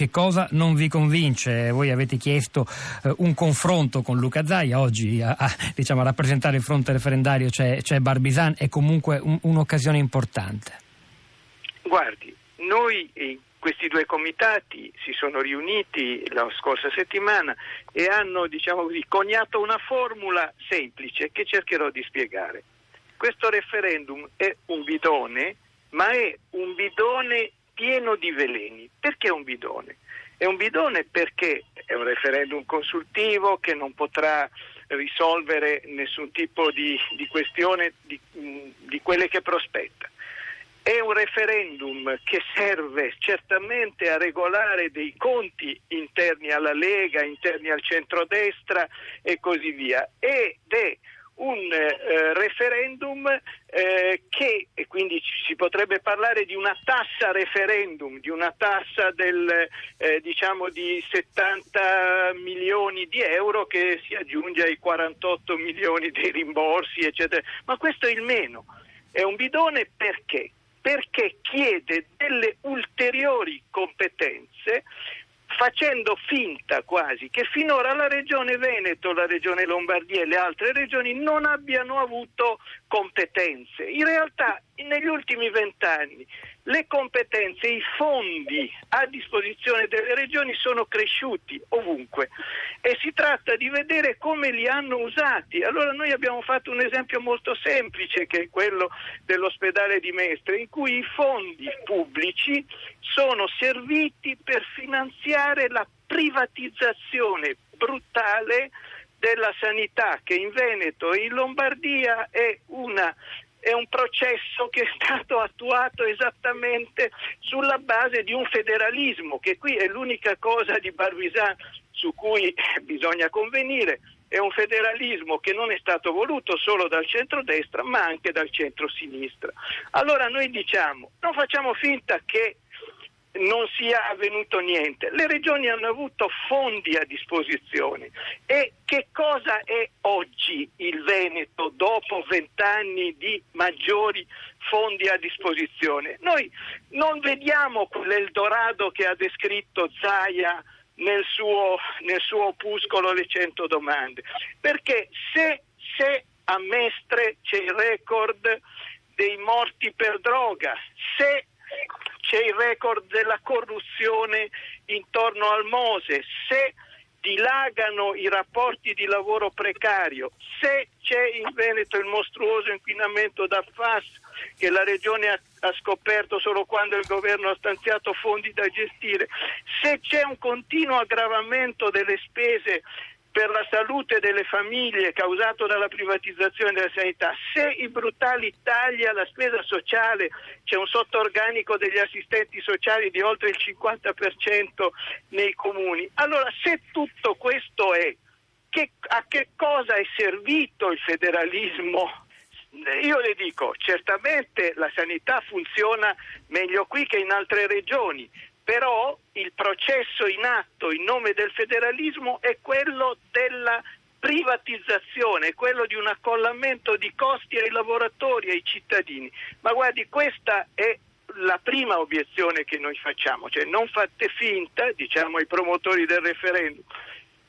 Che cosa non vi convince? Voi avete chiesto eh, un confronto con Luca Zaia, oggi a, a, diciamo, a rappresentare il fronte referendario c'è, c'è Barbisan, è comunque un, un'occasione importante. Guardi, noi questi due comitati si sono riuniti la scorsa settimana e hanno diciamo così, coniato una formula semplice che cercherò di spiegare. Questo referendum è un bidone, ma è un bidone pieno di veleni. Perché un bidone? È un bidone perché è un referendum consultivo che non potrà risolvere nessun tipo di, di questione di, di quelle che prospetta. È un referendum che serve certamente a regolare dei conti interni alla Lega, interni al centrodestra e così via. Ed è un eh, referendum eh, che, e quindi si potrebbe parlare di una tassa referendum, di una tassa del, eh, diciamo di 70 milioni di euro che si aggiunge ai 48 milioni dei rimborsi, eccetera. Ma questo è il meno. È un bidone perché? Perché chiede delle ulteriori competenze facendo finta quasi che finora la regione Veneto, la regione Lombardia e le altre regioni non abbiano avuto competenze. In realtà negli ultimi vent'anni le competenze, i fondi a disposizione delle regioni sono cresciuti ovunque e si tratta di vedere come li hanno usati. Allora noi abbiamo fatto un esempio molto semplice che è quello dell'ospedale di Mestre in cui i fondi pubblici sono serviti per finanziare la privatizzazione brutale della sanità che in Veneto e in Lombardia è una è un processo che è stato attuato esattamente sulla base di un federalismo, che qui è l'unica cosa di Barbizan su cui bisogna convenire. È un federalismo che non è stato voluto solo dal centrodestra, ma anche dal centro-sinistra. Allora noi diciamo, non facciamo finta che non sia avvenuto niente. Le regioni hanno avuto fondi a disposizione e che cosa è oggi il Veneto dopo vent'anni di maggiori fondi a disposizione? Noi non vediamo quell'Eldorado che ha descritto Zaia nel suo, nel suo opuscolo Le 100 domande, perché se, se a Mestre c'è il record dei morti per droga, c'è il record della corruzione intorno al Mose, se dilagano i rapporti di lavoro precario, se c'è in Veneto il mostruoso inquinamento da FAS che la Regione ha, ha, scoperto solo quando il governo ha stanziato fondi da gestire, se c'è un continuo aggravamento delle spese per la salute delle famiglie causato dalla privatizzazione della sanità, se i brutali tagli alla spesa sociale, c'è un sottoorganico degli assistenti sociali di oltre il 50% nei comuni, allora se tutto questo è, che, a che cosa è servito il federalismo? Io le dico, certamente la sanità funziona meglio qui che in altre regioni, però il processo in atto in nome del federalismo è quello della privatizzazione, quello di un accollamento di costi ai lavoratori ai cittadini. Ma guardi, questa è la prima obiezione che noi facciamo, cioè non fate finta, diciamo ai promotori del referendum,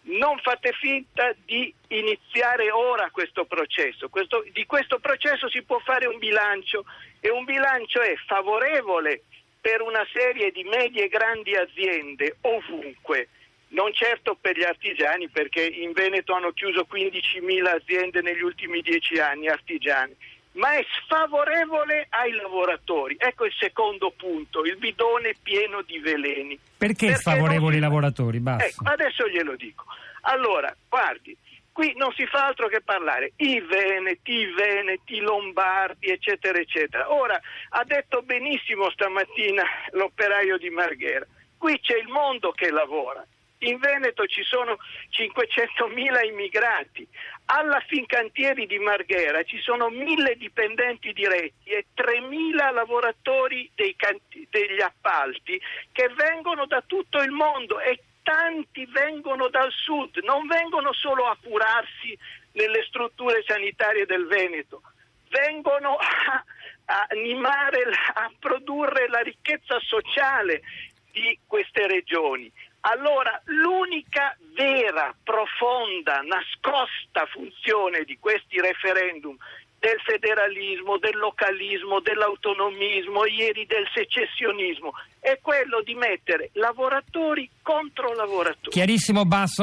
non fate finta di iniziare ora questo processo. Questo, di questo processo si può fare un bilancio e un bilancio è favorevole per una serie di medie e grandi aziende ovunque, non certo per gli artigiani perché in Veneto hanno chiuso 15.000 aziende negli ultimi dieci anni artigiani, ma è sfavorevole ai lavoratori. Ecco il secondo punto, il bidone pieno di veleni. Perché, perché sfavorevole ai lavoratori? Ecco, adesso glielo dico. Allora, guardi, Qui non si fa altro che parlare, i veneti, i veneti, i lombardi, eccetera, eccetera. Ora, ha detto benissimo stamattina l'operaio di Marghera, qui c'è il mondo che lavora. In Veneto ci sono 500.000 immigrati, alla Fincantieri di Marghera ci sono 1.000 dipendenti diretti e 3.000 lavoratori canti- degli appalti che vengono da tutto il mondo e tanti vengono dal sud, non vengono solo a curarsi nelle strutture sanitarie del Veneto, vengono a, a animare, a produrre la ricchezza sociale di queste regioni. Allora l'unica vera, profonda, nascosta funzione di questi referendum del federalismo, del localismo, dell'autonomismo, ieri del secessionismo, è quello di mettere lavoratori contro lavoratori. Chiarissimo Basso.